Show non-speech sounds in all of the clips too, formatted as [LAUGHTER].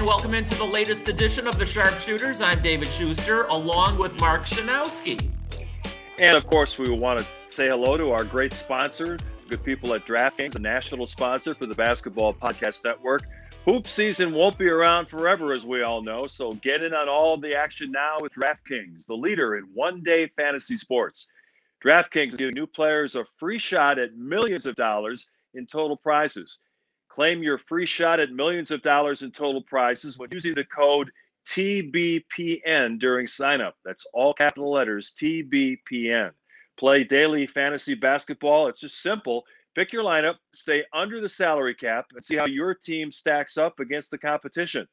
And welcome into the latest edition of the Sharpshooters. I'm David Schuster, along with Mark Schanowski. And of course, we want to say hello to our great sponsor, good people at DraftKings, a national sponsor for the Basketball Podcast Network. Hoop season won't be around forever, as we all know. So get in on all the action now with DraftKings, the leader in one day fantasy sports. DraftKings giving new players a free shot at millions of dollars in total prizes. Claim your free shot at millions of dollars in total prizes when using the code TBPN during signup. That's all capital letters TBPN. Play daily fantasy basketball. It's just simple. Pick your lineup, stay under the salary cap, and see how your team stacks up against the competition.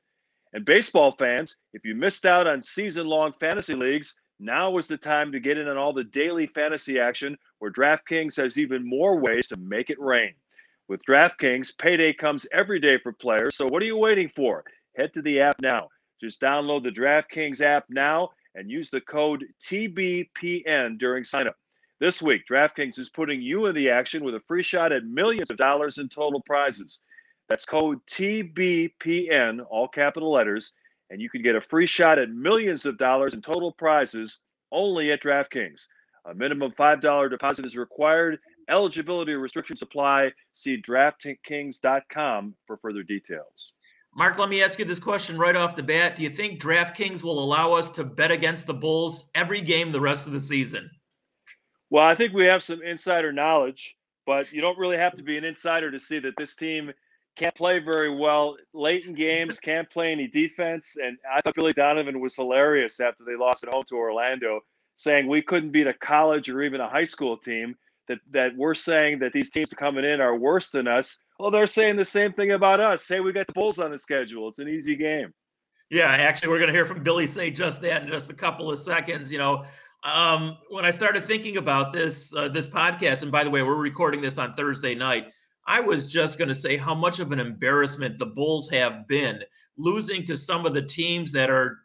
And baseball fans, if you missed out on season long fantasy leagues, now is the time to get in on all the daily fantasy action where DraftKings has even more ways to make it rain. With DraftKings, payday comes every day for players. So what are you waiting for? Head to the app now. Just download the DraftKings app now and use the code TBPN during signup. This week, DraftKings is putting you in the action with a free shot at millions of dollars in total prizes. That's code TBPN, all capital letters, and you can get a free shot at millions of dollars in total prizes only at DraftKings. A minimum $5 deposit is required Eligibility restrictions apply. See DraftKings.com for further details. Mark, let me ask you this question right off the bat. Do you think DraftKings will allow us to bet against the Bulls every game the rest of the season? Well, I think we have some insider knowledge, but you don't really have to be an insider to see that this team can't play very well late in games, can't play any defense. And I thought Billy Donovan was hilarious after they lost at home to Orlando, saying we couldn't beat a college or even a high school team that that we're saying that these teams coming in are worse than us. Well, they're saying the same thing about us. Say we got the Bulls on the schedule. It's an easy game. Yeah, actually, we're going to hear from Billy say just that in just a couple of seconds. You know, um, when I started thinking about this uh, this podcast, and by the way, we're recording this on Thursday night. I was just going to say how much of an embarrassment the Bulls have been losing to some of the teams that are,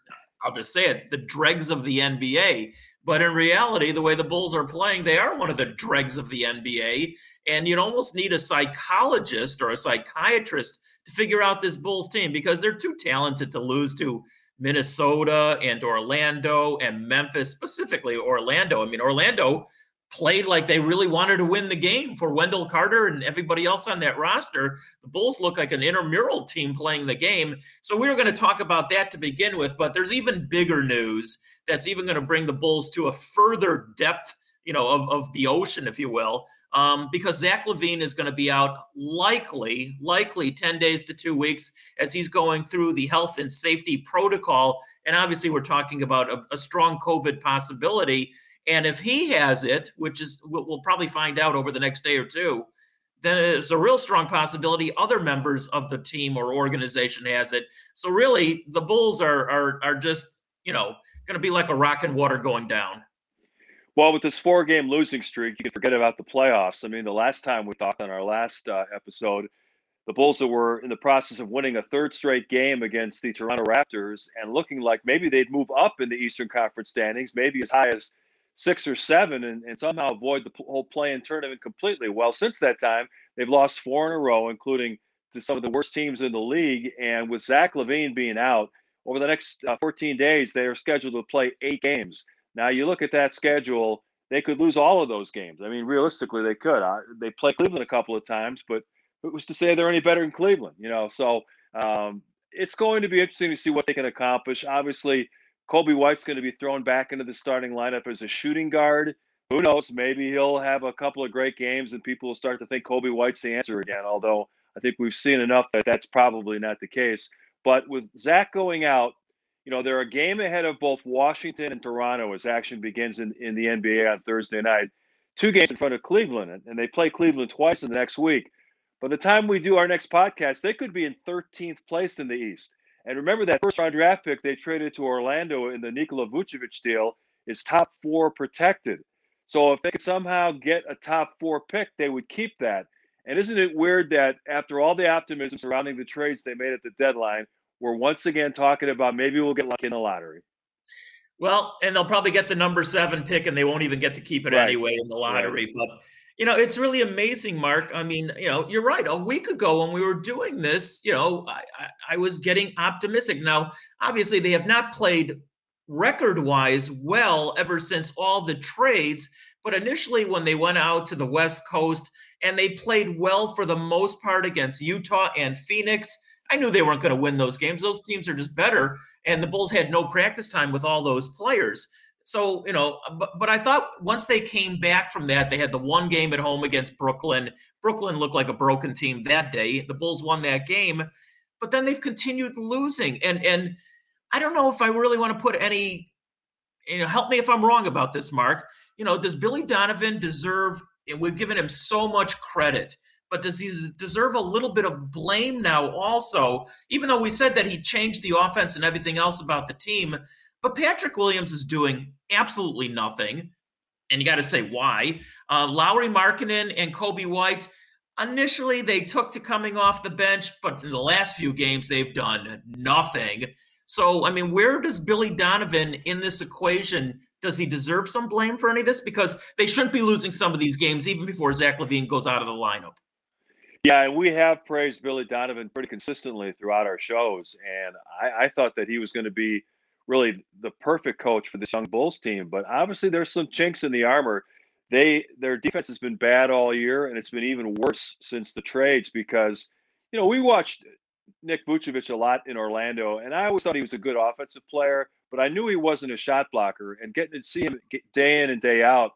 I'll just say it, the dregs of the NBA. But in reality, the way the Bulls are playing, they are one of the dregs of the NBA. And you'd almost need a psychologist or a psychiatrist to figure out this Bulls team because they're too talented to lose to Minnesota and Orlando and Memphis, specifically Orlando. I mean, Orlando played like they really wanted to win the game for Wendell Carter and everybody else on that roster. The Bulls look like an intramural team playing the game. So we were going to talk about that to begin with, but there's even bigger news that's even going to bring the Bulls to a further depth, you know, of, of the ocean, if you will. Um, because Zach LaVine is going to be out likely, likely 10 days to two weeks as he's going through the health and safety protocol. And obviously, we're talking about a, a strong COVID possibility. And if he has it, which is we'll, we'll probably find out over the next day or two, then it's a real strong possibility other members of the team or organization has it. So really, the Bulls are are are just you know going to be like a rock and water going down. Well, with this four game losing streak, you can forget about the playoffs. I mean, the last time we talked on our last uh, episode, the Bulls were in the process of winning a third straight game against the Toronto Raptors and looking like maybe they'd move up in the Eastern Conference standings, maybe as high as six or seven, and, and somehow avoid the whole play in tournament completely. Well, since that time, they've lost four in a row, including to some of the worst teams in the league. And with Zach LaVine being out, over the next uh, 14 days, they are scheduled to play eight games. Now, you look at that schedule, they could lose all of those games. I mean, realistically, they could. Uh, they play Cleveland a couple of times, but it was to say they're any better than Cleveland, you know? So um, it's going to be interesting to see what they can accomplish. Obviously, Coby White's going to be thrown back into the starting lineup as a shooting guard. Who knows? Maybe he'll have a couple of great games and people will start to think Coby White's the answer again, although I think we've seen enough that that's probably not the case. But with Zach going out, you know, they're a game ahead of both Washington and Toronto as action begins in, in the NBA on Thursday night. Two games in front of Cleveland, and they play Cleveland twice in the next week. By the time we do our next podcast, they could be in 13th place in the East. And remember that first round draft pick they traded to Orlando in the Nikola Vucevic deal is top four protected. So if they could somehow get a top four pick, they would keep that. And isn't it weird that after all the optimism surrounding the trades they made at the deadline, we're once again talking about maybe we'll get lucky in the lottery? Well, and they'll probably get the number seven pick and they won't even get to keep it right. anyway in the lottery. Right. But You know, it's really amazing, Mark. I mean, you know, you're right. A week ago when we were doing this, you know, I, I, I was getting optimistic. Now, obviously, they have not played record wise well ever since all the trades. But initially, when they went out to the West Coast and they played well for the most part against Utah and Phoenix, I knew they weren't going to win those games. Those teams are just better. And the Bulls had no practice time with all those players. So, you know, uh, but, but I thought once they came back from that, they had the one game at home against Brooklyn. Brooklyn looked like a broken team that day. The Bulls won that game, but then they've continued losing. And and I don't know if I really want to put any, you know, help me if I'm wrong about this, Mark. You know, does Billy Donovan deserve, and we've given him so much credit, but does he deserve a little bit of blame now also, even though we said that he changed the offense and everything else about the team? But Patrick Williams is doing absolutely nothing. And you got to say why. Uh, Lauri Markkanen and Coby White, initially they took to coming off the bench, but in the last few games they've done nothing. So, I mean, where does Billy Donovan in this equation? Does he deserve some blame for any of this? Because they shouldn't be losing some of these games even before Zach LaVine goes out of the lineup. Yeah, and we have praised Billy Donovan pretty consistently throughout our shows. And I, I thought that he was going to be really the perfect coach for this young Bulls team. But obviously, there's some chinks in the armor. They their defense has been bad all year, and it's been even worse since the trades because you know we watched Nick Vucevic a lot in Orlando, and I always thought he was a good offensive player, but I knew he wasn't a shot blocker. And getting to see him day in and day out,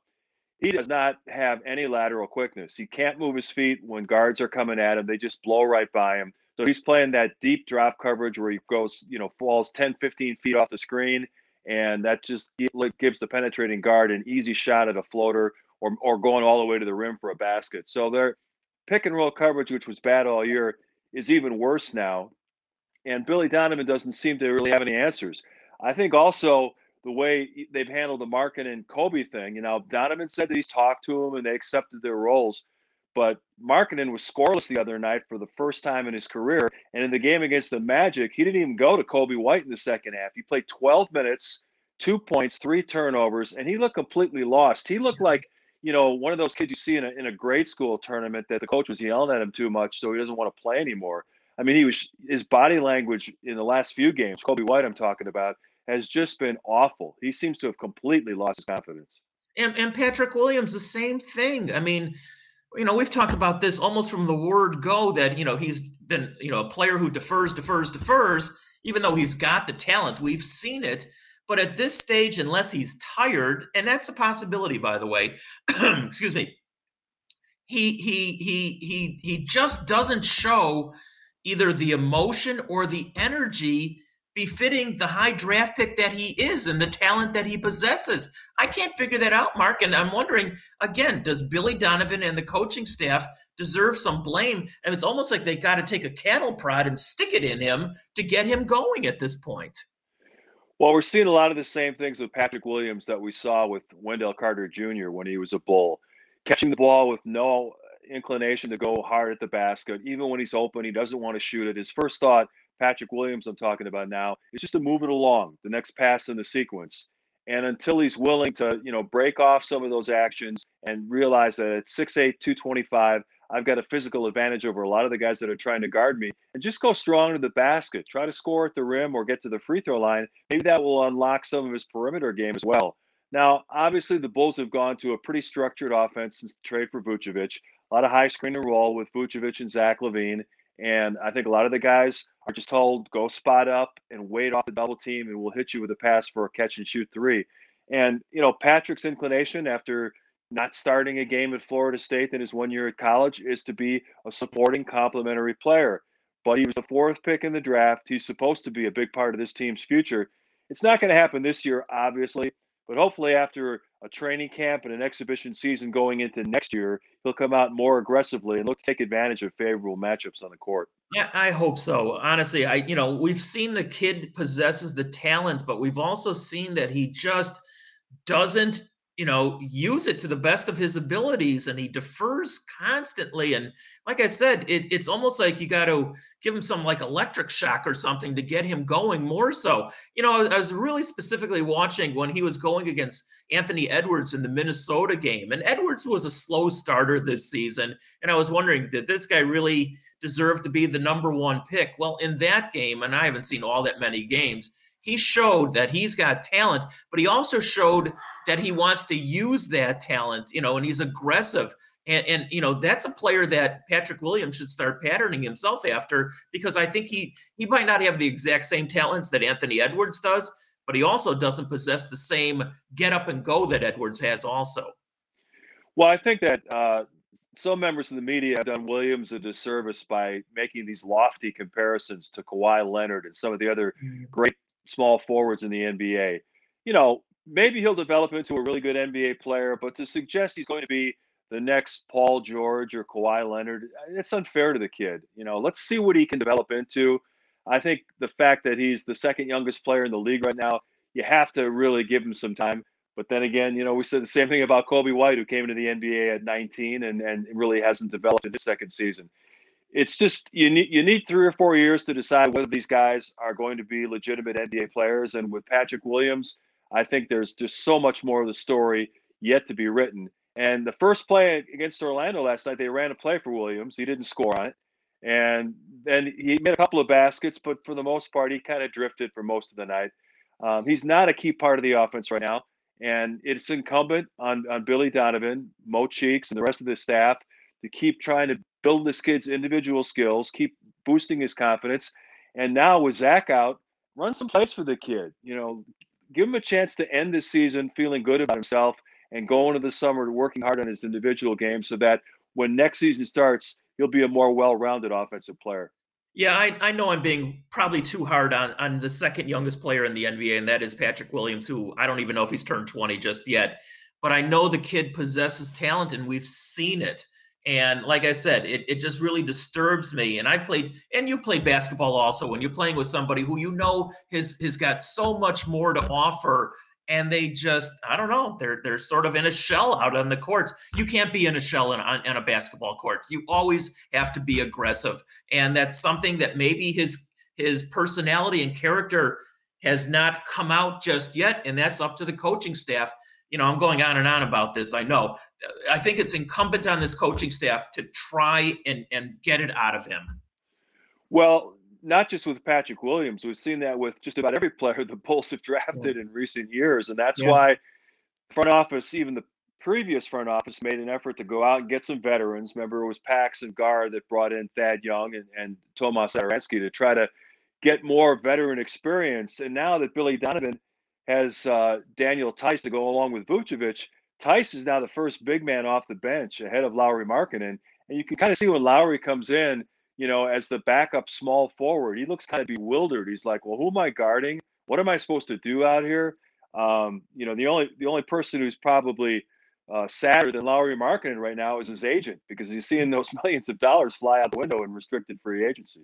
he does not have any lateral quickness. He can't move his feet when guards are coming at him; they just blow right by him. So he's playing that deep drop coverage where he goes, you know, falls 10, 15 feet off the screen, and that just gives the penetrating guard an easy shot at a floater or or going all the way to the rim for a basket. So their pick and roll coverage, which was bad all year is even worse now. And Billy Donovan doesn't seem to really have any answers. I think also the way they've handled the Markkanen and Coby thing, you know, Donovan said that he's talked to him and they accepted their roles. But Markkanen was scoreless the other night for the first time in his career. And in the game against the Magic, he didn't even go to Coby White in the second half. He played 12 minutes, two points, three turnovers, and he looked completely lost. He looked like you know, one of those kids you see in a, in a grade school tournament that the coach was yelling at him too much, so he doesn't want to play anymore. I mean, he was his body language in the last few games, Kobe White, I'm talking about, has just been awful. He seems to have completely lost his confidence. And, and Patrick Williams, the same thing. I mean, you know, we've talked about this almost from the word go that, you know, he's been, you know, a player who defers, defers, defers, even though he's got the talent. We've seen it. But at this stage, unless he's tired, and that's a possibility, by the way, [CLEARS THROAT] excuse me, he he he he he just doesn't show either the emotion or the energy befitting the high draft pick that he is and the talent that he possesses. I can't figure that out, Mark. And I'm wondering again, does Billy Donovan and the coaching staff deserve some blame? And it's almost like they got to take a cattle prod and stick it in him to get him going at this point. Well, we're seeing a lot of the same things with Patrick Williams that we saw with Wendell Carter Jr. when he was a bull, catching the ball with no inclination to go hard at the basket. Even when he's open, he doesn't want to shoot it. His first thought, Patrick Williams, I'm talking about now, is just to move it along, the next pass in the sequence. And until he's willing to, you know, break off some of those actions and realize that at 6'8, 225, I've got a physical advantage over a lot of the guys that are trying to guard me and just go strong to the basket. Try to score at the rim or get to the free throw line. Maybe that will unlock some of his perimeter game as well. Now, obviously, the Bulls have gone to a pretty structured offense since the trade for Vucevic. A lot of high screen and roll with Vucevic and Zach LaVine. And I think a lot of the guys are just told go spot up and wait off the double team, and we'll hit you with a pass for a catch and shoot three. And you know Patrick's inclination after not starting a game at Florida State in his one year at college is to be a supporting complementary player. But he was the fourth pick in the draft. He's supposed to be a big part of this team's future. It's not going to happen this year, obviously, but hopefully after a training camp and an exhibition season going into next year, he'll come out more aggressively and look to take advantage of favorable matchups on the court. Yeah, I hope so. Honestly, I you know, we've seen the kid possesses the talent, but we've also seen that he just doesn't you know, use it to the best of his abilities and he defers constantly. And like I said, it, it's almost like you got to give him some like electric shock or something to get him going more so. You know, I was really specifically watching when he was going against Anthony Edwards in the Minnesota game. And Edwards was a slow starter this season. And I was wondering, did this guy really deserve to be the number one pick? Well, in that game, and I haven't seen all that many games he showed that he's got talent, but he also showed that he wants to use that talent, you know, and he's aggressive. And, and you know that's a player that Patrick Williams should start patterning himself after because I think he he might not have the exact same talents that Anthony Edwards does, but he also doesn't possess the same get up and go that Edwards has also. Well, I think that uh, some members of the media have done Williams a disservice by making these lofty comparisons to Kawhi Leonard and some of the other mm-hmm. great small forwards in the NBA. You know, maybe he'll develop into a really good NBA player, but to suggest he's going to be the next Paul George or Kawhi Leonard, eh, it's unfair to the kid. You know, let's see what he can develop into. I think the fact that he's the second youngest player in the league right now, you have to really give him some time. But then again, you know, we said the same thing about Coby White, who came into the NBA at 19 and, and really hasn't developed in his second season it's just you need you need three or four years to decide whether these guys are going to be legitimate NBA players. And with Patrick Williams, I think there's just so much more of the story yet to be written. And the first play against Orlando last night, they ran a play for Williams. He didn't score on it. And then he made a couple of baskets, but for the most part, he kind of drifted for most of the night. Um, he's not a key part of the offense right now. And it's incumbent on, on Billy Donovan, Mo Cheeks, and the rest of the staff to keep trying to build this kid's individual skills, keep boosting his confidence. And now with Zach out, run some plays for the kid. You know, give him a chance to end the season feeling good about himself and go into the summer working hard on his individual game so that when next season starts, he'll be a more well-rounded offensive player. Yeah, I, I know I'm being probably too hard on on the second youngest player in the NBA, and that is Patrick Williams, who I don't even know if he's turned 20 just yet. But I know the kid possesses talent, and we've seen it. And like I said, it, it just really disturbs me. And I've played, and you've played basketball also when you're playing with somebody who you know has has got so much more to offer. And they just, I don't know, they're they're sort of in a shell out on the court. You can't be in a shell in, on, a basketball court. You always have to be aggressive. And that's something that maybe his his personality and character has not come out just yet. And that's up to the coaching staff you know, I'm going on and on about this. I know. I think it's incumbent on this coaching staff to try and and get it out of him. Well, not just with Patrick Williams, we've seen that with just about every player the Bulls have drafted yeah. in recent years, and that's yeah. why front office, even the previous front office, made an effort to go out and get some veterans. Remember, it was Pax and Gar that brought in Thad Young and, and Tomas Satoransky to try to get more veteran experience. And now that Billy Donovan has uh, Daniel Theis to go along with Vucevic. Theis is now the first big man off the bench ahead of Lauri Markkanen. And you can kind of see when Lauri comes in, you know, as the backup small forward, he looks kind of bewildered. He's like, well, who am I guarding? What am I supposed to do out here? Um, you know, the only the only person who's probably uh, sadder than Lauri Markkanen right now is his agent because he's seeing those [LAUGHS] millions of dollars fly out the window in restricted free agency.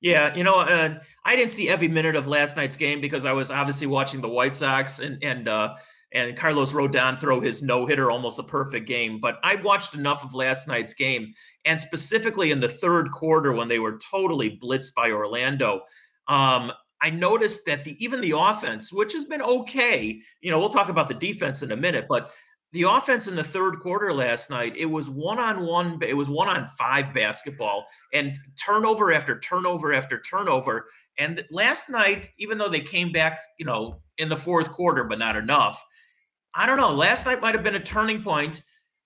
Yeah, you know, uh, I didn't see every minute of last night's game because I was obviously watching the White Sox and and uh, and Carlos Rodon throw his no hitter, almost a perfect game. But I watched enough of last night's game, and specifically in the third quarter when they were totally blitzed by Orlando. Um, I noticed that the even the offense, which has been okay, you know, we'll talk about the defense in a minute, but the offense in the third quarter last night, it was one on one, it was one on five basketball and turnover after turnover after turnover. And last night, even though they came back, you know, in the fourth quarter, but not enough, I don't know. Last night might have been a turning point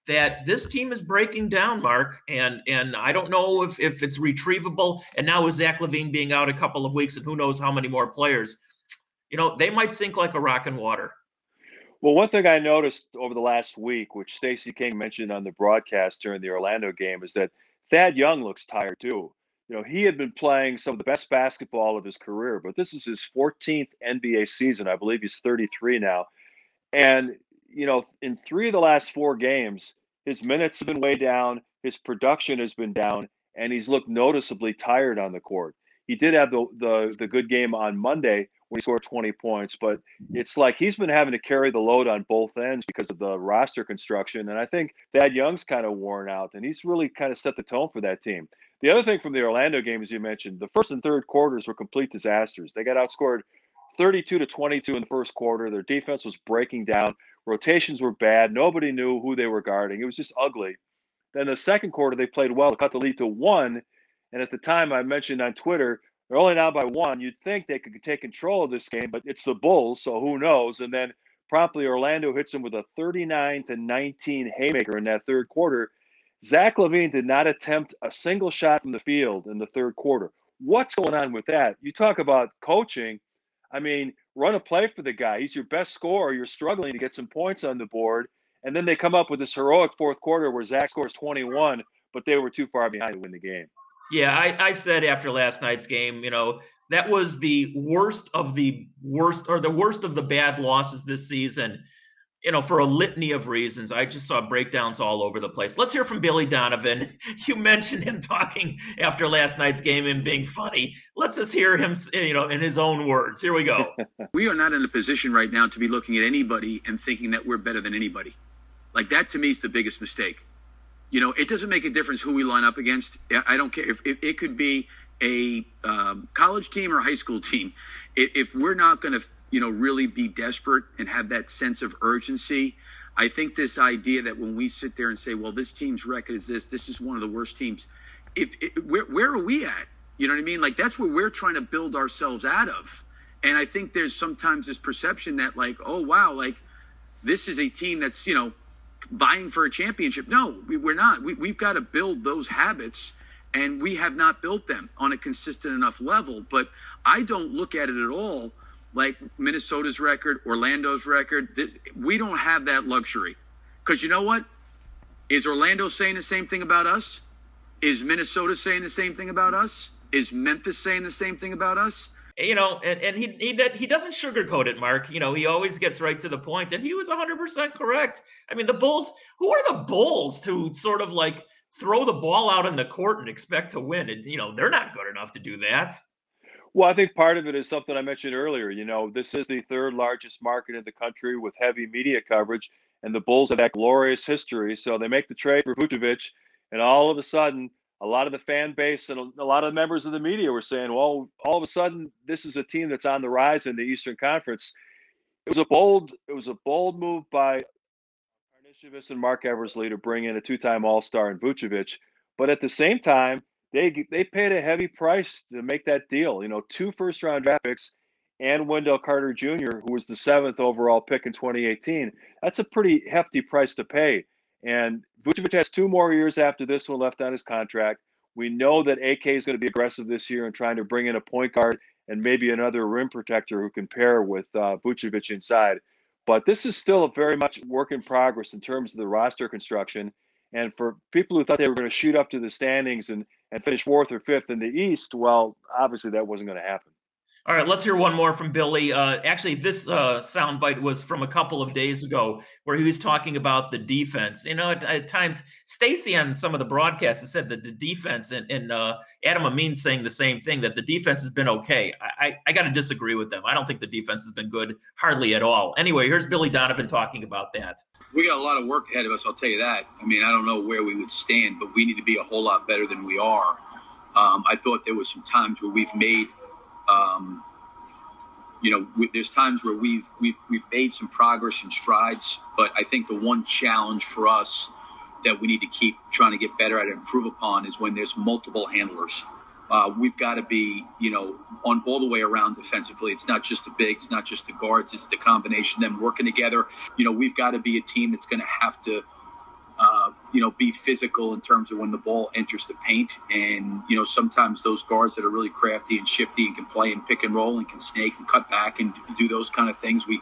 that this team is breaking down, Mark. And and I don't know if, if it's retrievable. And now with Zach LaVine being out a couple of weeks and who knows how many more players, you know, they might sink like a rock in water. Well, one thing I noticed over the last week, which Stacey King mentioned on the broadcast during the Orlando game, is that Thad Young looks tired too. You know, he had been playing some of the best basketball of his career, but this is his 14th NBA season. I believe he's 33 now. And, you know, in three of the last four games, his minutes have been way down, his production has been down, and he's looked noticeably tired on the court. He did have the the, the good game on Monday when he scored 20 points. But it's like he's been having to carry the load on both ends because of the roster construction. And I think Thad Young's kind of worn out, and he's really kind of set the tone for that team. The other thing from the Orlando game, as you mentioned, the first and third quarters were complete disasters. They got outscored 32 to 22 in the first quarter. Their defense was breaking down. Rotations were bad. Nobody knew who they were guarding. It was just ugly. Then the second quarter, they played well cut the lead to one. And at the time, I mentioned on Twitter, they're only down by one. You'd think they could take control of this game, but it's the Bulls, so who knows? And then promptly, Orlando hits them with a 39 to 19 haymaker in that third quarter. Zach LaVine did not attempt a single shot from the field in the third quarter. What's going on with that? You talk about coaching. I mean, run a play for the guy. He's your best scorer. You're struggling to get some points on the board. And then they come up with this heroic fourth quarter where Zach scores 21, but they were too far behind to win the game. Yeah, I, I said after last night's game, you know, that was the worst of the worst or the worst of the bad losses this season, you know, for a litany of reasons. I just saw breakdowns all over the place. Let's hear from Billy Donovan. [LAUGHS] You mentioned him talking after last night's game and being funny. Let's just hear him, you know, in his own words. Here we go. [LAUGHS] we are not in a position right now to be looking at anybody and thinking that we're better than anybody. Like that to me is the biggest mistake. You know, it doesn't make a difference who we line up against. I don't care if, if it could be a um, college team or a high school team. If, we're not going to, you know, really be desperate and have that sense of urgency, I think this idea that when we sit there and say, well, this team's record is this, this is one of the worst teams. If, if where, where are we at? You know what I mean? Like that's where we're trying to build ourselves out of. And I think there's sometimes this perception that like, oh wow, like this is a team that's you know vying for a championship. No, we, are not. We, we've got to build those habits, and we have not built them on a consistent enough level. But I don't look at it at all like Minnesota's record, Orlando's record. This, we don't have that luxury. Because you know what? Is Orlando saying the same thing about us? Is Minnesota saying the same thing about us? Is Memphis saying the same thing about us? You know, and, and he, he he doesn't sugarcoat it, Mark. You know, he always gets right to the point, and he was 100% correct. I mean, the Bulls, who are the Bulls to sort of like throw the ball out in the court and expect to win? And, you know, they're not good enough to do that. Well, I think part of it is something I mentioned earlier. You know, this is the third largest market in the country with heavy media coverage, and the Bulls have that glorious history. So they make the trade for Vucevic, and all of a sudden, a lot of the fan base and a lot of the members of the media were saying, well, all of a sudden, this is a team that's on the rise in the Eastern Conference. It was a bold, it was a bold move by Karnisovas and Marc Eversley to bring in a two-time All-Star in Vucevic, but at the same time, they they paid a heavy price to make that deal. You know, two first-round draft picks and Wendell Carter Jr., who was the seventh overall pick in 2018. That's a pretty hefty price to pay. And Vucevic has two more years after this one left on his contract. We know that AK is going to be aggressive this year and trying to bring in a point guard and maybe another rim protector who can pair with uh, Vucevic inside. But this is still a very much work in progress in terms of the roster construction. And for people who thought they were going to shoot up to the standings and, and finish fourth or fifth in the East, well, obviously that wasn't going to happen. All right, let's hear one more from Billy. Uh, actually, this uh, soundbite was from a couple of days ago where he was talking about the defense. You know, at, at times, Stacey on some of the broadcasts has said that the defense, and, and uh, Adam Amin saying the same thing, that the defense has been okay. I, I, I got to disagree with them. I don't think the defense has been good, hardly at all. Anyway, here's Billy Donovan talking about that. We got a lot of work ahead of us, I'll tell you that. I mean, I don't know where we would stand, but we need to be a whole lot better than we are. Um, I thought there was some times where we've made – um, you know, we, there's times where we've, we've we've made some progress and strides, but I think the one challenge for us that we need to keep trying to get better at and improve upon is when there's multiple handlers. Uh, we've got to be, you know, on all the way around defensively. It's not just the bigs, it's not just the guards, it's the combination of them working together. You know, we've got to be a team that's going to have to uh, you know, be physical in terms of when the ball enters the paint. And, you know, sometimes those guards that are really crafty and shifty and can play and pick and roll and can snake and cut back and do those kind of things, we,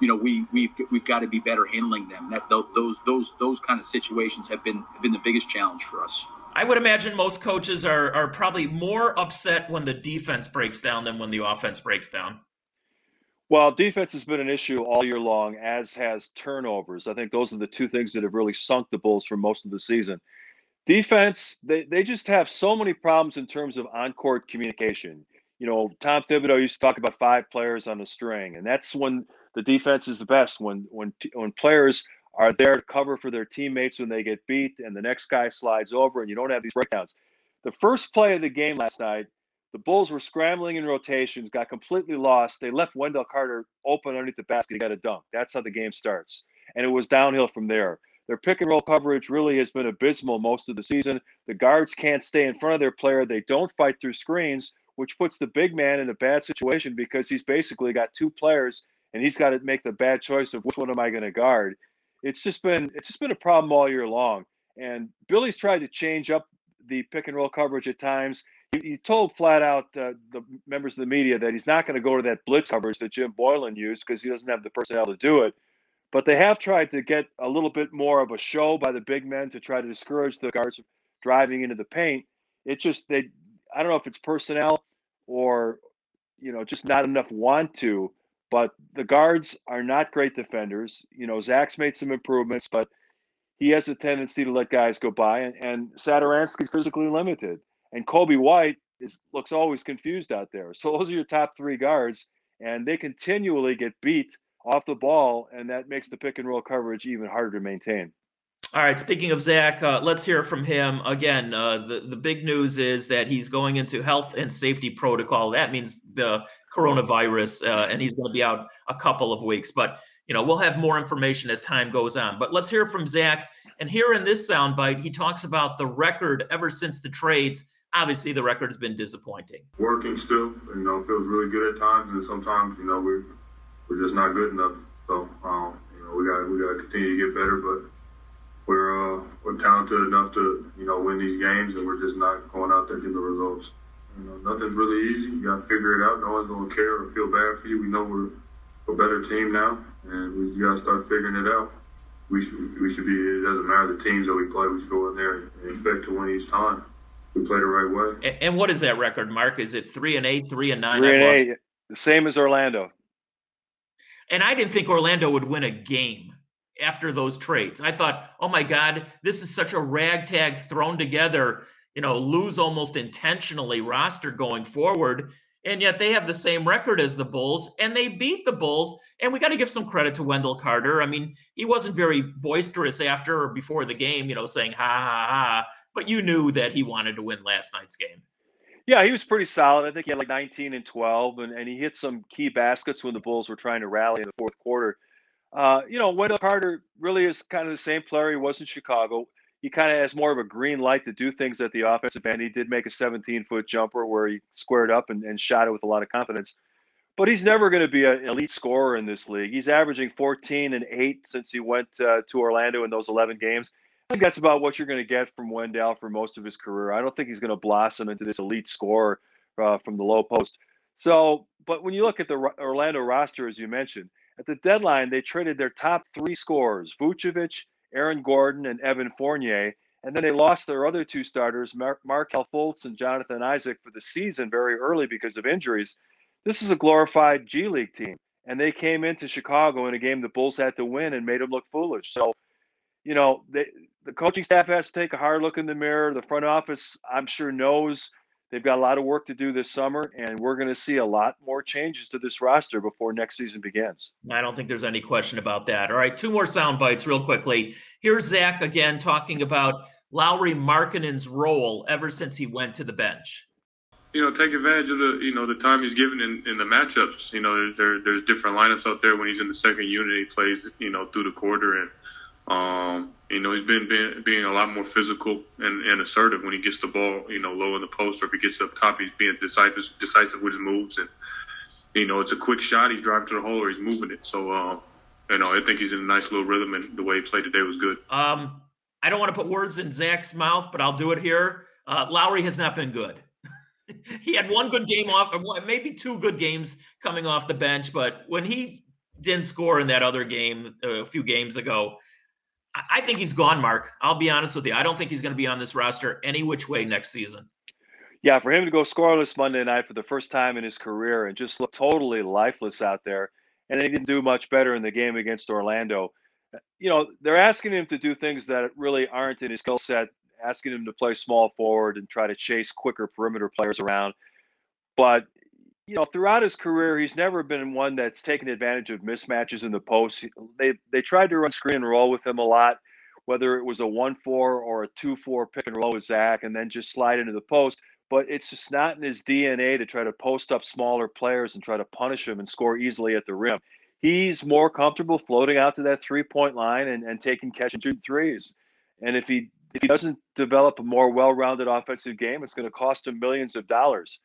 you know, we, we've, we've got to be better handling them. That those, those, those kind of situations have been, have been the biggest challenge for us. I would imagine most coaches are, are probably more upset when the defense breaks down than when the offense breaks down. Well, defense has been an issue all year long, as has turnovers. I think those are the two things that have really sunk the Bulls for most of the season. Defense, they, they just have so many problems in terms of on court communication. you know, Tom Thibodeau used to talk about five players on the string, and that's when the defense is the best. When when when players are there to cover for their teammates when they get beat, and the next guy slides over, and you don't have these breakdowns. The first play of the game last night, the Bulls were scrambling in rotations, got completely lost. They left Wendell Carter open underneath the basket. He got a dunk. That's how the game starts, and it was downhill from there. Their pick and roll coverage really has been abysmal most of the season. The guards can't stay in front of their player. They don't fight through screens, which puts the big man in a bad situation because he's basically got two players and he's got to make the bad choice of which one am I going to guard. It's just been it's just been a problem all year long. And Billy's tried to change up the pick and roll coverage at times. He, he told flat out uh, the members of the media that he's not going to go to that blitz coverage that Jim Boylen used because he doesn't have the personnel to do it. But they have tried to get a little bit more of a show by the big men to try to discourage the guards from driving into the paint. It just they I don't know if it's personnel or you know just not enough want to. But the guards are not great defenders. You know, Zach's made some improvements, but he has a tendency to let guys go by, and, and Satoransky's physically limited, and Coby White is looks always confused out there. So those are your top three guards, and they continually get beat off the ball, and that makes the pick and roll coverage even harder to maintain. All right. Speaking of Zach, uh, let's hear from him again. Uh, the the big news is that he's going into health and safety protocol. That means the coronavirus, uh, and he's going to be out a couple of weeks. But you know, we'll have more information as time goes on. But let's hear from Zach. And here in this soundbite, he talks about the record ever since the trades. Obviously, the record has been disappointing. Working still, you know, it feels really good at times, and sometimes, you know, we're we're just not good enough. So, um, you know, we got we got to continue to get better, but we're uh, we're talented enough to you know win these games, and we're just not going out there getting the results. You know, nothing's really easy. You got to figure it out. No one's gonna care or feel bad for you. We know we're a better team now, and we got to start figuring it out. We should we should be. It doesn't matter the teams that we play. We should go in there and expect to win each time. We play the right way. And, and what is that record, Mark? Is it three and eight, three and nine? Three and eight, the same as Orlando. And I didn't think Orlando would win a game after those trades. I thought, oh my God, this is such a ragtag thrown together, you know, lose almost intentionally roster going forward. And yet they have the same record as the Bulls and they beat the Bulls. And we got to give some credit to Wendell Carter. I mean, he wasn't very boisterous after or before the game, you know, saying ha ha ha, but you knew that he wanted to win last night's game. Yeah, he was pretty solid. I think he had like 19 and 12, and, and he hit some key baskets when the Bulls were trying to rally in the fourth quarter. Uh, you know, Wendell Carter really is kind of the same player he was in Chicago. He kind of has more of a green light to do things at the offensive end. He did make a 17 foot jumper where he squared up and, and shot it with a lot of confidence. But he's never going to be an elite scorer in this league. He's averaging 14 and 8 since he went uh, to Orlando in those 11 games. I think that's about what you're going to get from Wendell for most of his career. I don't think he's going to blossom into this elite scorer uh, from the low post. So, but when you look at the Orlando roster, as you mentioned, at the deadline, they traded their top three scorers, Vucevic, Aaron Gordon, and Evan Fournier. And then they lost their other two starters, Mark Markelle Fultz and Jonathan Isaac, for the season very early because of injuries. This is a glorified G League team. And they came into Chicago in a game the Bulls had to win and made them look foolish. So, you know, they, the coaching staff has to take a hard look in the mirror. The front office, I'm sure, knows – They've got a lot of work to do this summer, and we're going to see a lot more changes to this roster before next season begins. I don't think there's any question about that. All right, two more sound bites real quickly. Here's Zach again talking about Lauri Markkanen's role ever since he went to the bench. You know, take advantage of the you know the time he's given in, in the matchups. You know, there, there's different lineups out there when he's in the second unit. He plays you know through the quarter and um, you know, he's been being, being a lot more physical and, and, assertive when he gets the ball, you know, low in the post, or if he gets up top, he's being decisive, decisive with his moves. And, you know, it's a quick shot. He's driving to the hole or he's moving it. So, uh, you know, I think he's in a nice little rhythm, and the way he played today was good. Um, I don't want to put words in Zach's mouth, but I'll do it here. Uh, Lauri has not been good. [LAUGHS] he had one good game off, maybe two good games coming off the bench, but when he didn't score in that other game uh, a few games ago, I think he's gone, Mark. I'll be honest with you. I don't think he's going to be on this roster any which way next season. Yeah, for him to go scoreless Monday night for the first time in his career and just look totally lifeless out there, and he didn't do much better in the game against Orlando. Uh, you know, they're asking him to do things that really aren't in his skill set, asking him to play small forward and try to chase quicker perimeter players around. But you know, throughout his career, he's never been one that's taken advantage of mismatches in the post. They they tried to run screen and roll with him a lot, whether it was a one four or a two four pick and roll with Zach, and then just slide into the post. But it's just not in his DNA to try to post up smaller players and try to punish them and score easily at the rim. He's more comfortable floating out to that three point line and, and taking catch and shoot threes. And if he if he doesn't develop a more well rounded offensive game, it's going to cost him millions of dollars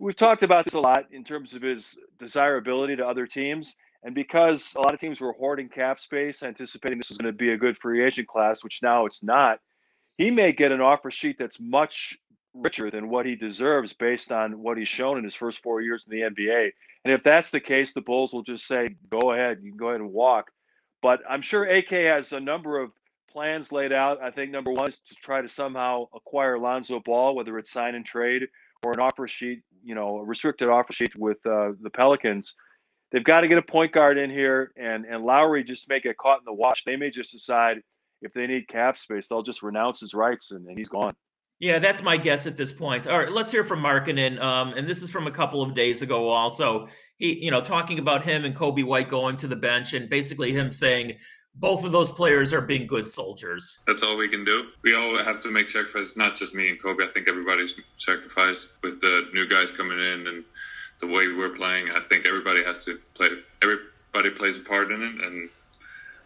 we've talked about this a lot in terms of his desirability to other teams. And because a lot of teams were hoarding cap space, anticipating this was going to be a good free agent class, which now it's not, he may get an offer sheet that's much richer than what he deserves based on what he's shown in his first four years in the NBA. And if that's the case, the Bulls will just say, go ahead, you can go ahead and walk. But I'm sure AK has a number of plans laid out. I think number one is to try to somehow acquire Lonzo Ball, whether it's sign and trade or an offer sheet, you know, a restricted offer sheet with uh, the Pelicans. They've got to get a point guard in here, and and Lauri just may get caught in the wash. They may just decide if they need cap space, they'll just renounce his rights, and, and he's gone. Yeah, that's my guess at this point. All right, let's hear from Markkanen. Um, and this is from a couple of days ago. Also, he, you know, talking about him and Coby White going to the bench, and basically him saying, both of those players are being good soldiers. That's all we can do. We all have to make sacrifices, not just me and Coby. I think everybody's sacrificed with the new guys coming in and the way we're playing. I think everybody has to play. Everybody plays a part in it, and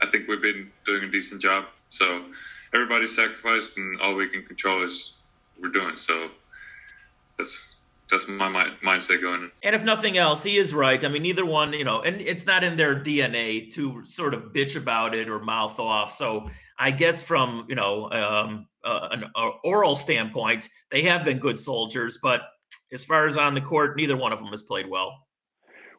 I think we've been doing a decent job. So everybody's sacrificed, and all we can control is we're doing. So that's that's my mindset going. And if nothing else, he is right. I mean, neither one, you know, and it's not in their DNA to sort of bitch about it or mouth off. So I guess from you know um, uh, an uh, oral standpoint, they have been good soldiers. But as far as on the court, neither one of them has played well.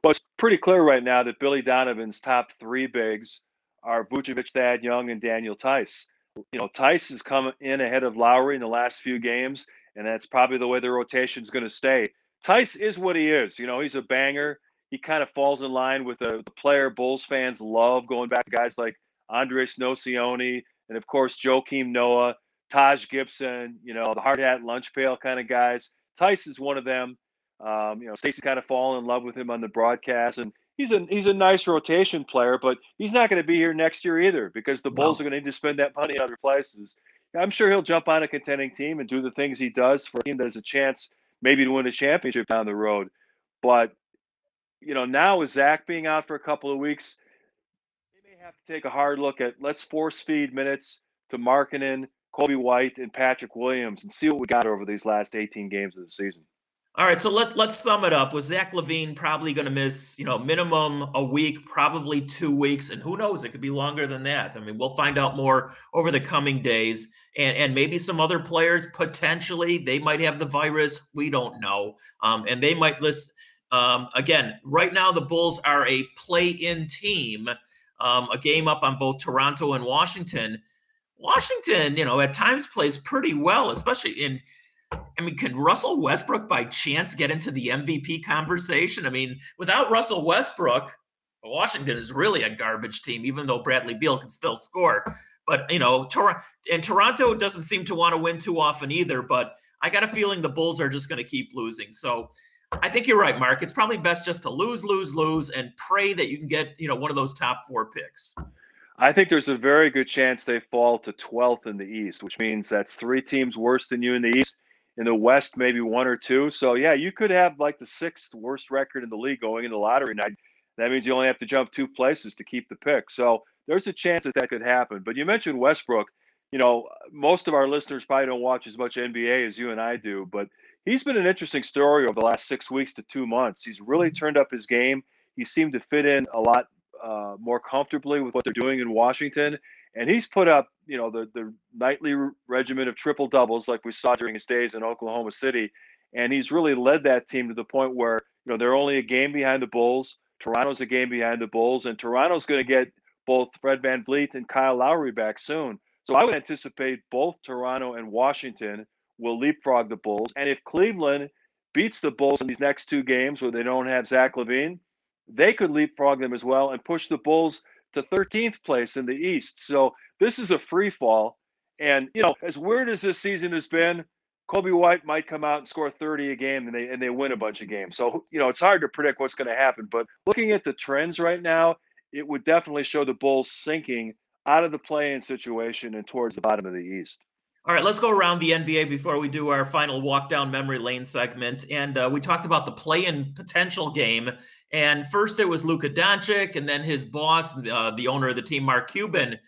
Well, it's pretty clear right now that Billy Donovan's top three bigs are Vucevic, Thad Young, and Daniel Theis. You know, Theis has come in ahead of Lauri in the last few games and that's probably the way the rotation is going to stay. Theis is what he is. You know, he's a banger. He kind of falls in line with the, the player Bulls fans love, going back to guys like Andres Nocioni and, of course, Joakim Noah, Taj Gibson, you know, the hard hat, lunch pail kind of guys. Theis is one of them. Um, you know, Stacey kind of fallen in love with him on the broadcast, and he's a he's a nice rotation player, but he's not going to be here next year either because the Bulls no. are going to need to spend that money in other places. I'm sure he'll jump on a contending team and do the things he does for a team that has a chance maybe to win a championship down the road. But you know, now with Zach being out for a couple of weeks, they may have to take a hard look at let's force feed minutes to Markkanen, Coby White, and Patrick Williams and see what we got over these last 18 games of the season. All right, so let let's sum it up. Was Zach LaVine probably going to miss, you know, minimum a week, probably two weeks, and who knows? It could be longer than that. I mean, we'll find out more over the coming days, and and maybe some other players potentially they might have the virus. We don't know, um, and they might list. Um, again, right now the Bulls are a play-in team, um, a game up on both Toronto and Washington. Washington, you know, at times plays pretty well, especially in I mean, can Russell Westbrook by chance get into the MVP conversation? I mean, without Russell Westbrook, Washington is really a garbage team, even though Bradley Beal can still score. But you know, Tor- and Toronto doesn't seem to want to win too often either. But I got a feeling the Bulls are just going to keep losing. So I think you're right, Mark. It's probably best just to lose, lose, lose, and pray that you can get you know one of those top four picks. I think there's a very good chance they fall to 12th in the East, which means that's three teams worse than you in the East in the West, maybe one or two. So yeah, you could have like the sixth worst record in the league going into lottery night. That means you only have to jump two places to keep the pick. So there's a chance that that could happen. But you mentioned Westbrook. You know, most of our listeners probably don't watch as much NBA as you and I do, but he's been an interesting story over the last six weeks to two months. He's really mm-hmm. turned up his game. He seemed to fit in a lot uh, more comfortably with what they're doing in Washington and he's put up you know the the nightly regimen of triple doubles like we saw during his days in Oklahoma City, and he's really led that team to the point where you know they're only a game behind the Bulls. Toronto's a game behind the Bulls, and Toronto's going to get both Fred VanVleet and Kyle Lowry back soon. So I would anticipate both Toronto and Washington will leapfrog the Bulls. And if Cleveland beats the Bulls in these next two games where they don't have Zach LaVine, they could leapfrog them as well and push the Bulls to 13th place in the East. So this is a free fall. And, you know, as weird as this season has been, Coby White might come out and score 30 a game and they and they win a bunch of games. So you know it's hard to predict what's going to happen. But looking at the trends right now, it would definitely show the Bulls sinking out of the play-in situation and towards the bottom of the East. All right, let's go around the NBA before we do our final walk down memory lane segment. And uh, we talked about the play-in potential game. And first it was Luka Doncic, and then his boss, uh, the owner of the team, Mark Cuban,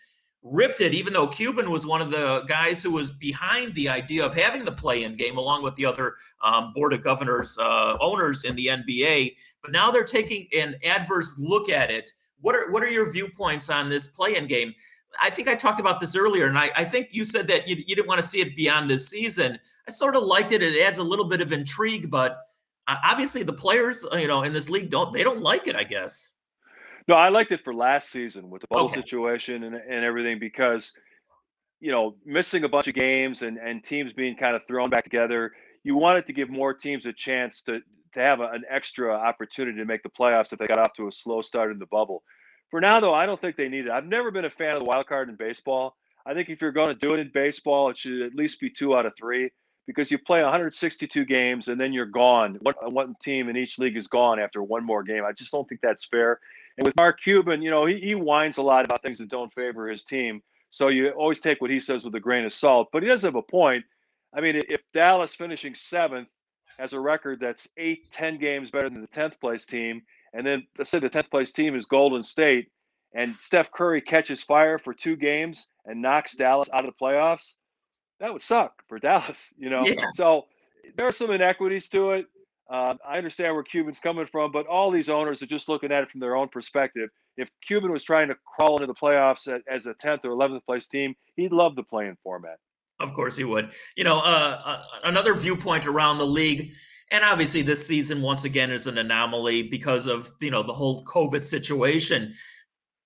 ripped it. Even though Cuban was one of the guys who was behind the idea of having the play-in game, along with the other um, board of governors uh, owners in the NBA. But now they're taking an adverse look at it. What are what are your viewpoints on this play-in game? I think I talked about this earlier, and I, I think you said that you, you didn't want to see it beyond this season. I sort of liked it. It adds a little bit of intrigue, but uh, obviously the players, uh, you know, in this league don't they don't like it. I guess. No, I liked it for last season with the bubble Okay. situation and, and everything because, you know, missing a bunch of games and, and teams being kind of thrown back together, you wanted to give more teams a chance to, to have a, an extra opportunity to make the playoffs if they got off to a slow start in the bubble. For now, though, I don't think they need it. I've never been a fan of the wild card in baseball. I think if you're going to do it in baseball, it should at least be two out of three because you play 162 games and then you're gone. One, one team in each league is gone after one more game. I just don't think that's fair. And with Mark Cuban, you know, he, he whines a lot about things that don't favor his team. So you always take what he says with a grain of salt. But he does have a point. I mean, if Dallas finishing seventh has a record that's eight, 10 games better than the 10th place team, and then let's say the 10th place team is Golden State, and Steph Curry catches fire for two games and knocks Dallas out of the playoffs, that would suck for [LAUGHS] Dallas, you know? Yeah. So there are some inequities to it. Um, I understand where Cuban's coming from, but all these owners are just looking at it from their own perspective. If Cuban was trying to crawl into the playoffs at, as a 10th or 11th place team, he'd love the playing format. Of course he would. You know, uh, uh, another viewpoint around the league, and obviously this season once again is an anomaly because of you know the whole COVID situation.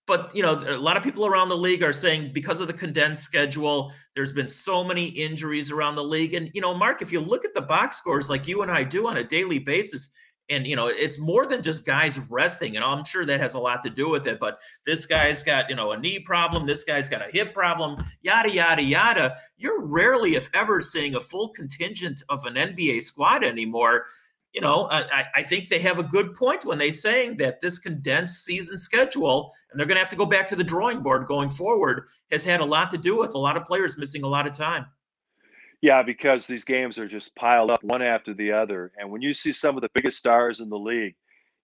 But you know, a lot of people around the league are saying because of the condensed schedule, there's been so many injuries around the league. And you know, Mark, if you look at the box scores like you and I do on a daily basis, and you know, it's more than just guys resting, and I'm sure that has a lot to do with it. But this guy's got you know a knee problem, this guy's got a hip problem, yada yada yada. You're rarely, if ever, seeing a full contingent of an NBA squad anymore. You know, I, I think they have a good point when they're saying that this condensed season schedule, and they're going to have to go back to the drawing board going forward, has had a lot to do with a lot of players missing a lot of time. Yeah, because these games are just piled up one after the other. And when you see some of the biggest stars in the league,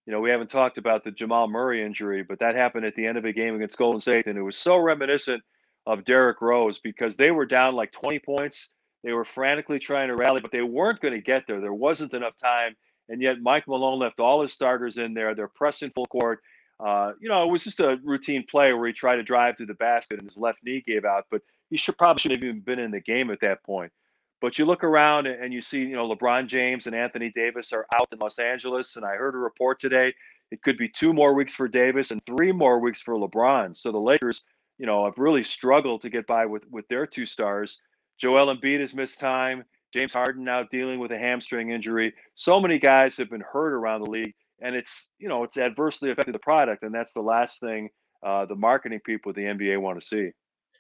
you know, we haven't talked about the Jamal Murray injury, but that happened at the end of a game against Golden State. And it was so reminiscent of Derrick Rose because they were down like 20 points. They were frantically trying to rally, but they weren't going to get there. There wasn't enough time. And yet Mike Malone left all his starters in there. They're pressing full court. Uh, you know, it was just a routine play where he tried to drive to the basket and his left knee gave out, but he should probably shouldn't have even been in the game at that point. But you look around and you see, you know, LeBron James and Anthony Davis are out in Los Angeles. And I heard a report today it could be two more weeks for Davis and three more weeks for LeBron. So the Lakers, you know, have really struggled to get by with with their two stars. Joel Embiid has missed time. James Harden now dealing with a hamstring injury. So many guys have been hurt around the league, and it's you know it's adversely affected the product, and that's the last thing uh, the marketing people at the NBA want to see.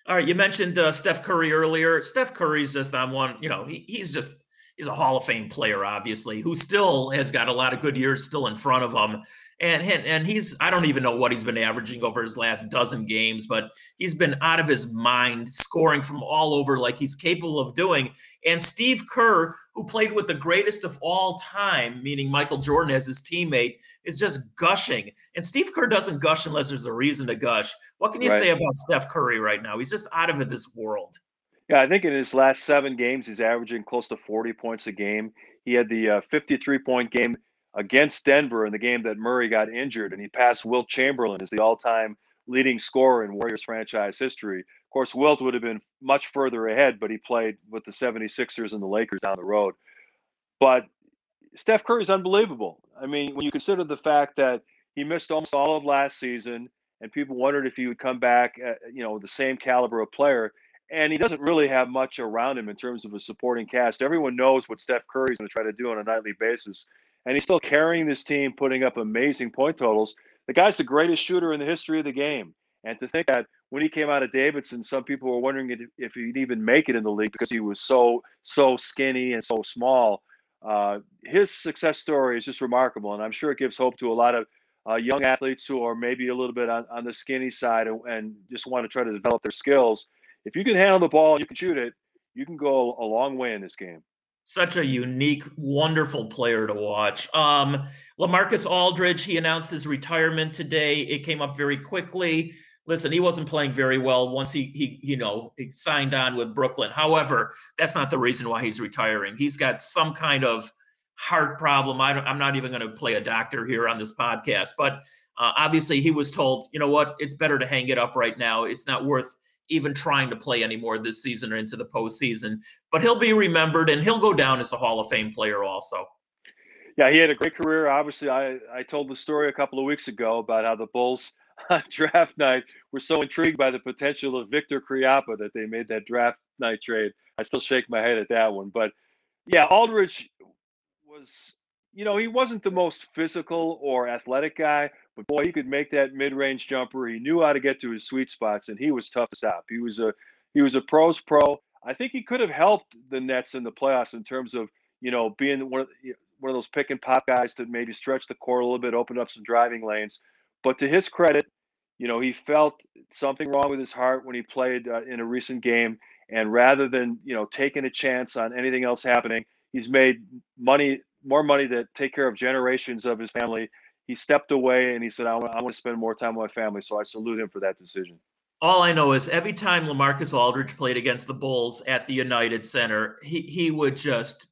All right, you mentioned uh, Steph Curry earlier. Steph Curry's just on one, you know, he, he's just he's a Hall of Fame player, obviously, who still has got a lot of good years still in front of him. And and, and he's I don't even know what he's been averaging over his last dozen games, but he's been out of his mind, scoring from all over like he's capable of doing. And Steve Kerr, who played with the greatest of all time, meaning Michael Jordan as his teammate, is just gushing. And Steve Kerr doesn't gush unless there's a reason to gush. What can you Right. say about Steph Curry right now? He's just out of this world. Yeah, I think in his last seven games, he's averaging close to 40 points a game. He had the uh, 53 point game against Denver in the game that Murray got injured, and he passed Wilt Chamberlain as the all time leading scorer in Warriors franchise history. Of course, Wilt would have been much further ahead, but he played with the 76ers and the Lakers down the road. But Steph Curry is unbelievable. I mean, when you consider the fact that he missed almost all of last season, and people wondered if he would come back, at, you know, the same caliber of player, and he doesn't really have much around him in terms of a supporting cast. Everyone knows what Steph Curry is going to try to do on a nightly basis, and he's still carrying this team, putting up amazing point totals. The guy's the greatest shooter in the history of the game, And to think that when he came out of Davidson, some people were wondering if he'd even make it in the league because he was so so skinny and so small. Uh, his success story is just remarkable, and I'm sure it gives hope to a lot of uh, young athletes who are maybe a little bit on, on the skinny side and, and just want to try to develop their skills. If you can handle the ball, you can shoot it. You can go a long way in this game such a unique, wonderful player to watch. Um, Lamarcus Aldridge, he announced his retirement today. It came up very quickly. Listen, he wasn't playing very well once he, he you know, he signed on with Brooklyn. However, that's not the reason why he's retiring. He's got some kind of heart problem. I am not even going to play a doctor here on this podcast, but uh, obviously he was told, you know what, it's better to hang it up right now. It's not worth even trying to play anymore this season or into the postseason. But he'll be remembered and he'll go down as a Hall of Fame player also. Yeah, he had a great career. Obviously, I, I told the story a couple of weeks ago about how the Bulls [LAUGHS] on draft night were so intrigued by the potential of Viktor Khryapa that they made that draft night trade. I still shake my head at that one. But yeah, Aldridge was, you know, he wasn't the most physical or athletic guy, but boy, he could make that mid-range jumper. He knew how to get to his sweet spots, and he was tough to stop. He was a he was a pros pro. I think he could have helped the Nets in the playoffs in terms of you know being one of one of those pick and pop guys to maybe stretch the court a little bit, open up some driving lanes. But to his credit, you know he felt something wrong with his heart when he played uh, in a recent game, and rather than you know taking a chance on anything else happening, he's made money more money to take care of generations of his family he stepped away and he said, I want, I want to spend more time with my family. So I salute him for that decision. All I know is every time Lamarcus Aldridge played against the Bulls at the United Center, he, he would just,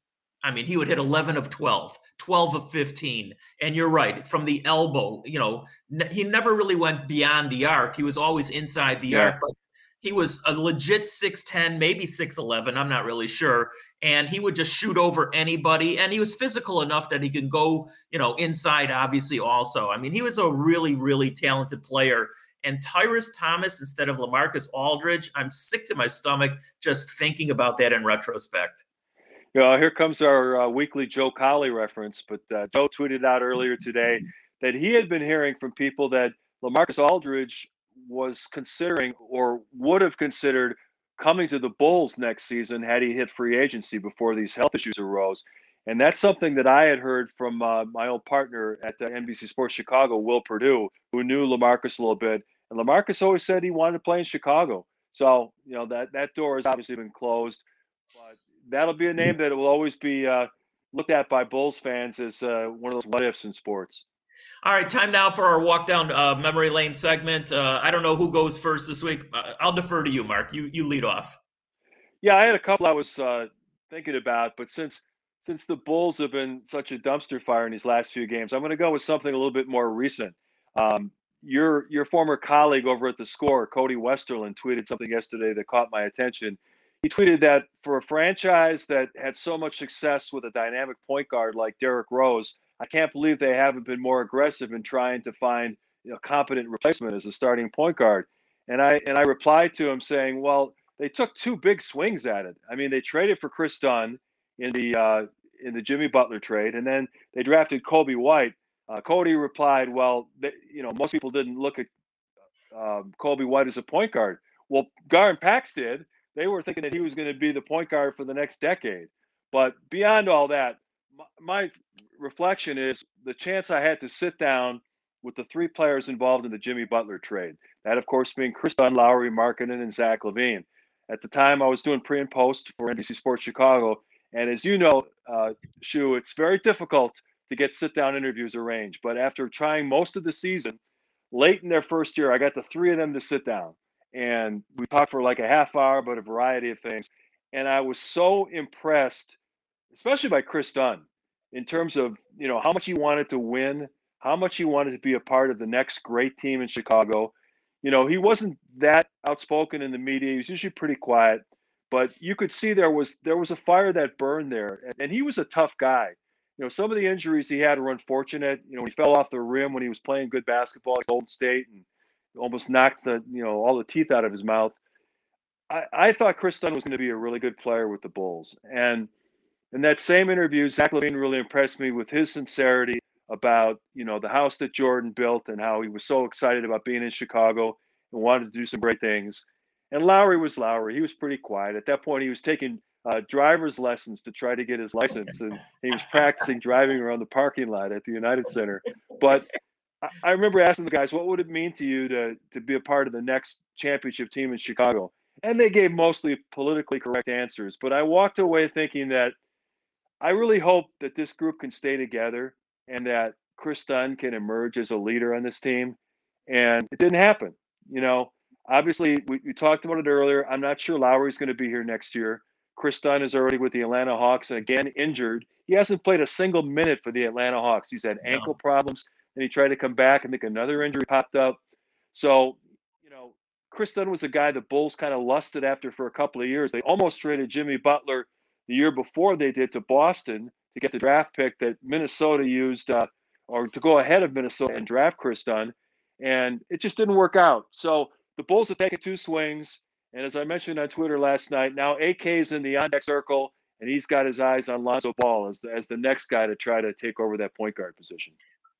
I mean, he would hit 11 of 12, 12 of 15. And you're right, from the elbow, you know, he never really went beyond the arc. He was always inside the yeah. arc. But he was a legit 6'10, maybe 6'11, I'm not really sure. And he would just shoot over anybody. And he was physical enough that he can go, you know, inside, obviously, also. I mean, he was a really, really talented player. And Tyrus Thomas instead of Lamarcus Aldridge, I'm sick to my stomach just thinking about that in retrospect. Yeah, here comes our uh, weekly Joe Cowley reference. But uh, Joe tweeted out earlier today that he had been hearing from people that Lamarcus Aldridge was considering or would have considered coming to the Bulls next season had he hit free agency before these health issues arose. And that's something that I had heard from uh, my old partner at NBC Sports Chicago, Will Perdue, who knew Lamarcus a little bit. And Lamarcus always said he wanted to play in Chicago. So, you know, that, that door has obviously been closed. But that'll be a name that will always be uh, looked at by Bulls fans as uh, one of those what ifs in sports. All right, time now for our walk down uh, memory lane segment. Uh, I don't know who goes first this week. Uh, I'll defer to you, Mark. You you lead off. Yeah, I had a couple I was uh, thinking about, but since since the Bulls have been such a dumpster fire in these last few games, I'm going to go with something a little bit more recent. Um, your your former colleague over at the Score, Cody Westerlund, tweeted something yesterday that caught my attention. He tweeted that for a franchise that had so much success with a dynamic point guard like Derrick Rose I can't believe they haven't been more aggressive in trying to find know, competent replacement as a starting point guard. And I and I replied to him saying, well, they took two big swings at it. I mean, they traded for Kris Dunn in the uh, in the Jimmy Butler trade, and then they drafted Coby White. Uh, Cody replied, "Well, they, you know, most people didn't look at um, Coby White as a point guard. Well, Gar and Pax did. They were thinking that he was going to be the point guard for the next decade. But beyond all that, my reflection is the chance I had to sit down with the three players involved in the Jimmy Butler trade. That, of course, being Kris Dunn, Lauri Markkanen, and Zach LaVine. At the time, I was doing pre and post for NBC Sports Chicago. And as you know, uh, Shu, it's very difficult to get sit down interviews arranged. But after trying most of the season, late in their first year, I got the three of them to sit down. And we talked for like a half hour about a variety of things. And I was so impressed, especially by Kris Dunn in terms of you know how much he wanted to win, how much he wanted to be a part of the next great team in Chicago. You know, he wasn't that outspoken in the media. He was usually pretty quiet, but you could see there was there was a fire that burned there, and, he was a tough guy. You know, some of the injuries he had were unfortunate. You know, he fell off the rim when he was playing good basketball at Golden State and almost knocked the you know all the teeth out of his mouth. I, I thought Kris Dunn was going to be a really good player with the Bulls, and in that same interview, Zach LaVine really impressed me with his sincerity about you know the house that Jordan built and how he was so excited about being in Chicago. and wanted to do some great things. And Lauri was Lauri. He was pretty quiet. At that point, he was taking uh, driver's lessons to try to get his license, and he was practicing driving around the parking lot at the United Center. But I, I remember asking the guys, "What would it mean to you to to be a part of the next championship team in Chicago?" And they gave mostly politically correct answers. But I walked away thinking that I really hope that this group can stay together and that Kris Dunn can emerge as a leader on this team. And it didn't happen. You know, obviously, we, we talked about it earlier. I'm not sure Lauri's going to be here next year. Kris Dunn is already with the Atlanta Hawks and again injured. He hasn't played a single minute for the Atlanta Hawks. He's had ankle no. problems, and he tried to come back and think another injury popped up. So, you know, Kris Dunn was a guy the Bulls kind of lusted after for a couple of years. They almost traded Jimmy Butler the year before they did to Boston to get the draft pick that Minnesota used, uh, or to go ahead of Minnesota and draft Kris Dunn, and it just didn't work out. So the Bulls have taken two swings, and as I mentioned on Twitter last night, now AK is in the on deck circle, and he's got his eyes on Lonzo Ball as the, as the next guy to try to take over that point guard position.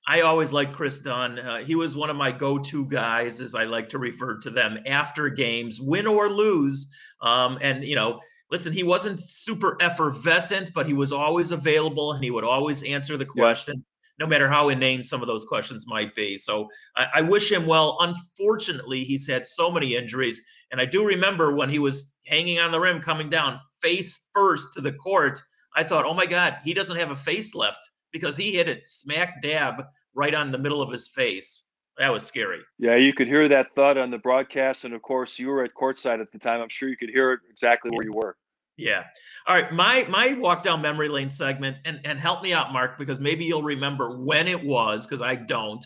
I always like Kris Dunn. Uh, he was one of my go-to guys, as I like to refer to them, after games, win or lose. Um, and you know, listen, he wasn't super effervescent, but he was always available and he would always answer the question, yeah. no matter how inane some of those questions might be. So I, I, wish him well. Unfortunately, he's had so many injuries. And I do remember when he was hanging on the rim, coming down face first to the court. I thought, oh my God, he doesn't have a face left because he hit it smack dab right on the middle of his face. That was scary. Yeah, you could hear that thud on the broadcast, and of course, you were at courtside at the time. I'm sure you could hear it exactly where you were. Yeah. All right. My my walk down memory lane segment, and and help me out, Mark, because maybe you'll remember when it was, because I don't.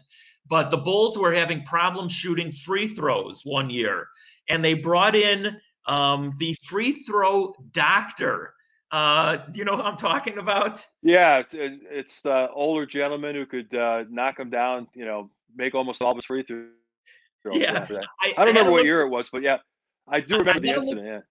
But the Bulls were having problems shooting free throws one year, and they brought in um, the free throw doctor. Uh, do you know who I'm talking about? Yeah, it's, it's the older gentleman who could uh, knock him down. You know, make almost all of his free throws. Yeah, I, I, don't remember what year it was, but yeah, I do remember I, the incident. Look,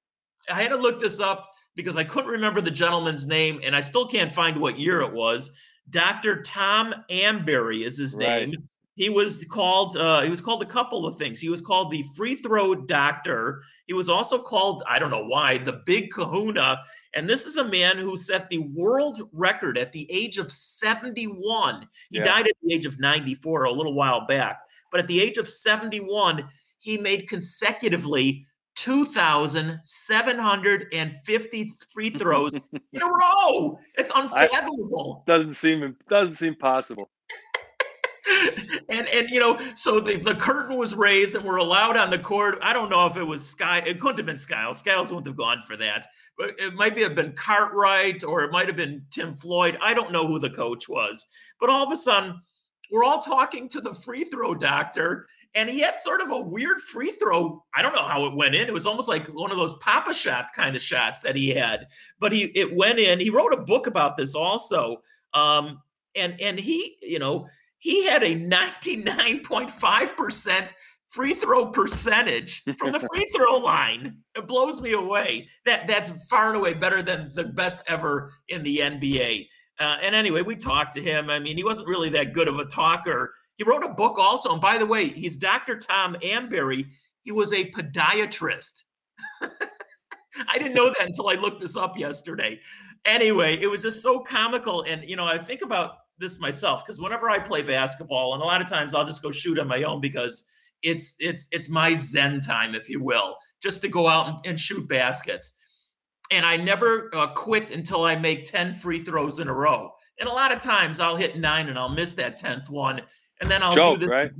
yeah, I had to look this up because I couldn't remember the gentleman's name, and I still can't find what year it was. Dr. Tom Amberry is his right. name. He was called. Uh, he was called a couple of things. He was called the free throw doctor. He was also called. I don't know why the Big Kahuna. And this is a man who set the world record at the age of seventy-one. He yeah. died at the age of ninety-four a little while back. But at the age of seventy-one, he made consecutively 2,750 free throws [LAUGHS] in a row. It's unfathomable. I, doesn't seem doesn't seem possible and and you know, so the, the curtain was raised and we're allowed on the court. I don't know if it was Sky. It couldn't have been Skiles. Skiles wouldn't have gone for that. But it might have been Cartwright or it might have been Tim Floyd. I don't know who the coach was. But all of a sudden, we're all talking to the free throw doctor, and he had sort of a weird free throw. I don't know how it went in. It was almost like one of those Papa shot kind of shots that he had, but he it went in. He wrote a book about this also. Um, and and he, you know, he had a 99.5% free throw percentage from the free throw line. It blows me away. That that's far and away better than the best ever in the NBA. Uh, and anyway, we talked to him. I mean, he wasn't really that good of a talker. He wrote a book also. And by the way, he's Dr. Tom Amberry. He was a podiatrist. [LAUGHS] I didn't know that until I looked this up yesterday. Anyway, it was just so comical. And, you know, I think about this myself because whenever I play basketball, and a lot of times I'll just go shoot on my own because it's it's it's my zen time, if you will, just to go out and, and shoot baskets. And I never uh, quit until I make ten free throws in a row. And a lot of times I'll hit nine and I'll miss that tenth one, and then I'll Joke, do this. Right?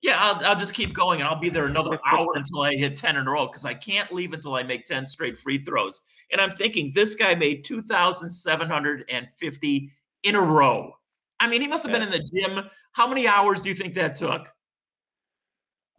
Yeah, I'll, I'll just keep going and I'll be there another hour until I hit 10 in a row because I can't leave until I make 10 straight free throws. And I'm thinking this guy made 2,750 in a row. I mean, he must have been in the gym. How many hours do you think that took?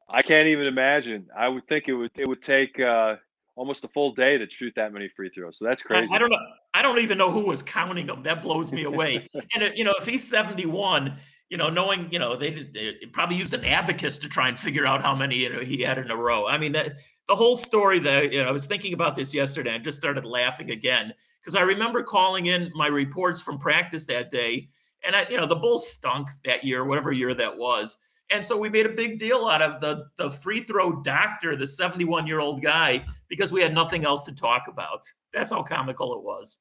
I can't even imagine. I would think it would it would take uh, almost a full day to shoot that many free throws. So that's crazy. I, I don't know. I don't even know who was counting them. That blows me away. [LAUGHS] and uh, you know, if he's seventy one, you know, knowing you know they, they probably used an abacus to try and figure out how many you know he had in a row. I mean that the whole story. That you know, I was thinking about this yesterday. I just started laughing again because I remember calling in my reports from practice that day and I, you know, the Bulls stunk that year, whatever year that was. And so we made a big deal out of the the free throw doctor, the 71 year old guy, because we had nothing else to talk about. That's how comical it was.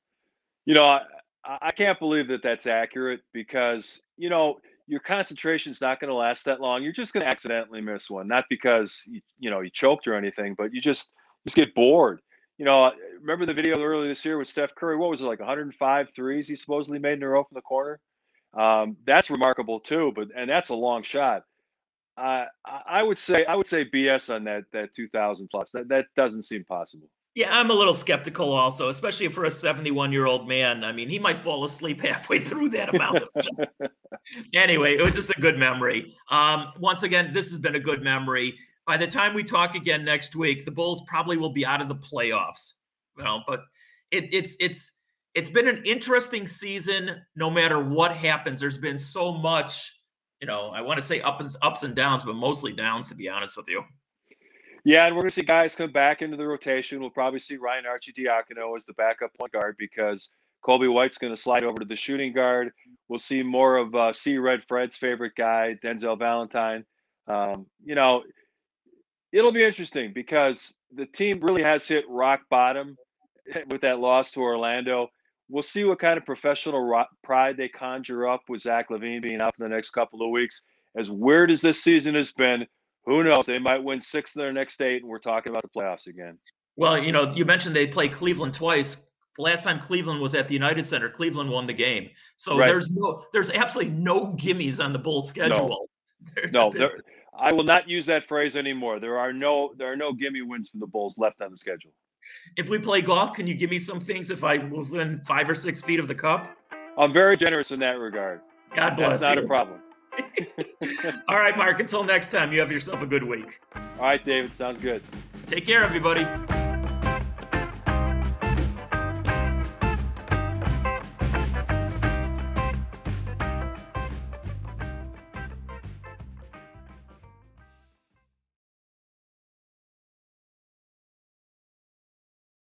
You know, I, I can't believe that that's accurate because you know your concentration's not going to last that long. You're just going to accidentally miss one, not because you, you know you choked or anything, but you just just get bored. You know, remember the video earlier this year with Steph Curry? What was it like 105 threes he supposedly made in a row from the corner? Um, that's remarkable too, but and that's a long shot. Uh, I would say I would say BS on that that 2000 plus. That that doesn't seem possible. Yeah, I'm a little skeptical also, especially for a 71 year old man. I mean, he might fall asleep [LAUGHS] halfway through that amount of [LAUGHS] Anyway, it was just a good memory. Um, once again, this has been a good memory. By the time we talk again next week, the Bulls probably will be out of the playoffs. You know, but it, it's it's it's been an interesting season. No matter what happens, there's been so much. You know, I want to say ups ups and downs, but mostly downs, to be honest with you. Yeah, and we're going to see guys come back into the rotation. We'll probably see Ryan Arcidiacono as the backup point guard because Coby White's going to slide over to the shooting guard. We'll see more of uh, C. Red Fred's favorite guy, Denzel Valentine. Um, you know, it'll be interesting because the team really has hit rock bottom [LAUGHS] with that loss to Orlando. We'll see what kind of professional pride they conjure up with Zach LaVine being out for the next couple of weeks. As weird as this season has been, who knows? They might win six of their next eight, and we're talking about the playoffs again. Well, you know, you mentioned they play Cleveland twice. The last time Cleveland was at the United Center, Cleveland won the game. So right. there's no, there's absolutely no gimmies on the Bulls schedule. [LAUGHS] No, no I will not use that phrase anymore. There are no, there are no gimme wins from the Bulls left on the schedule. If we play golf, can you give me some things if I move within five or six feet of the cup? I'm very generous in that regard. God bless. That's not you. a problem. [LAUGHS] [LAUGHS] All right, Mark. Until next time, you have yourself a good week. All right, David. Sounds good. Take care, everybody.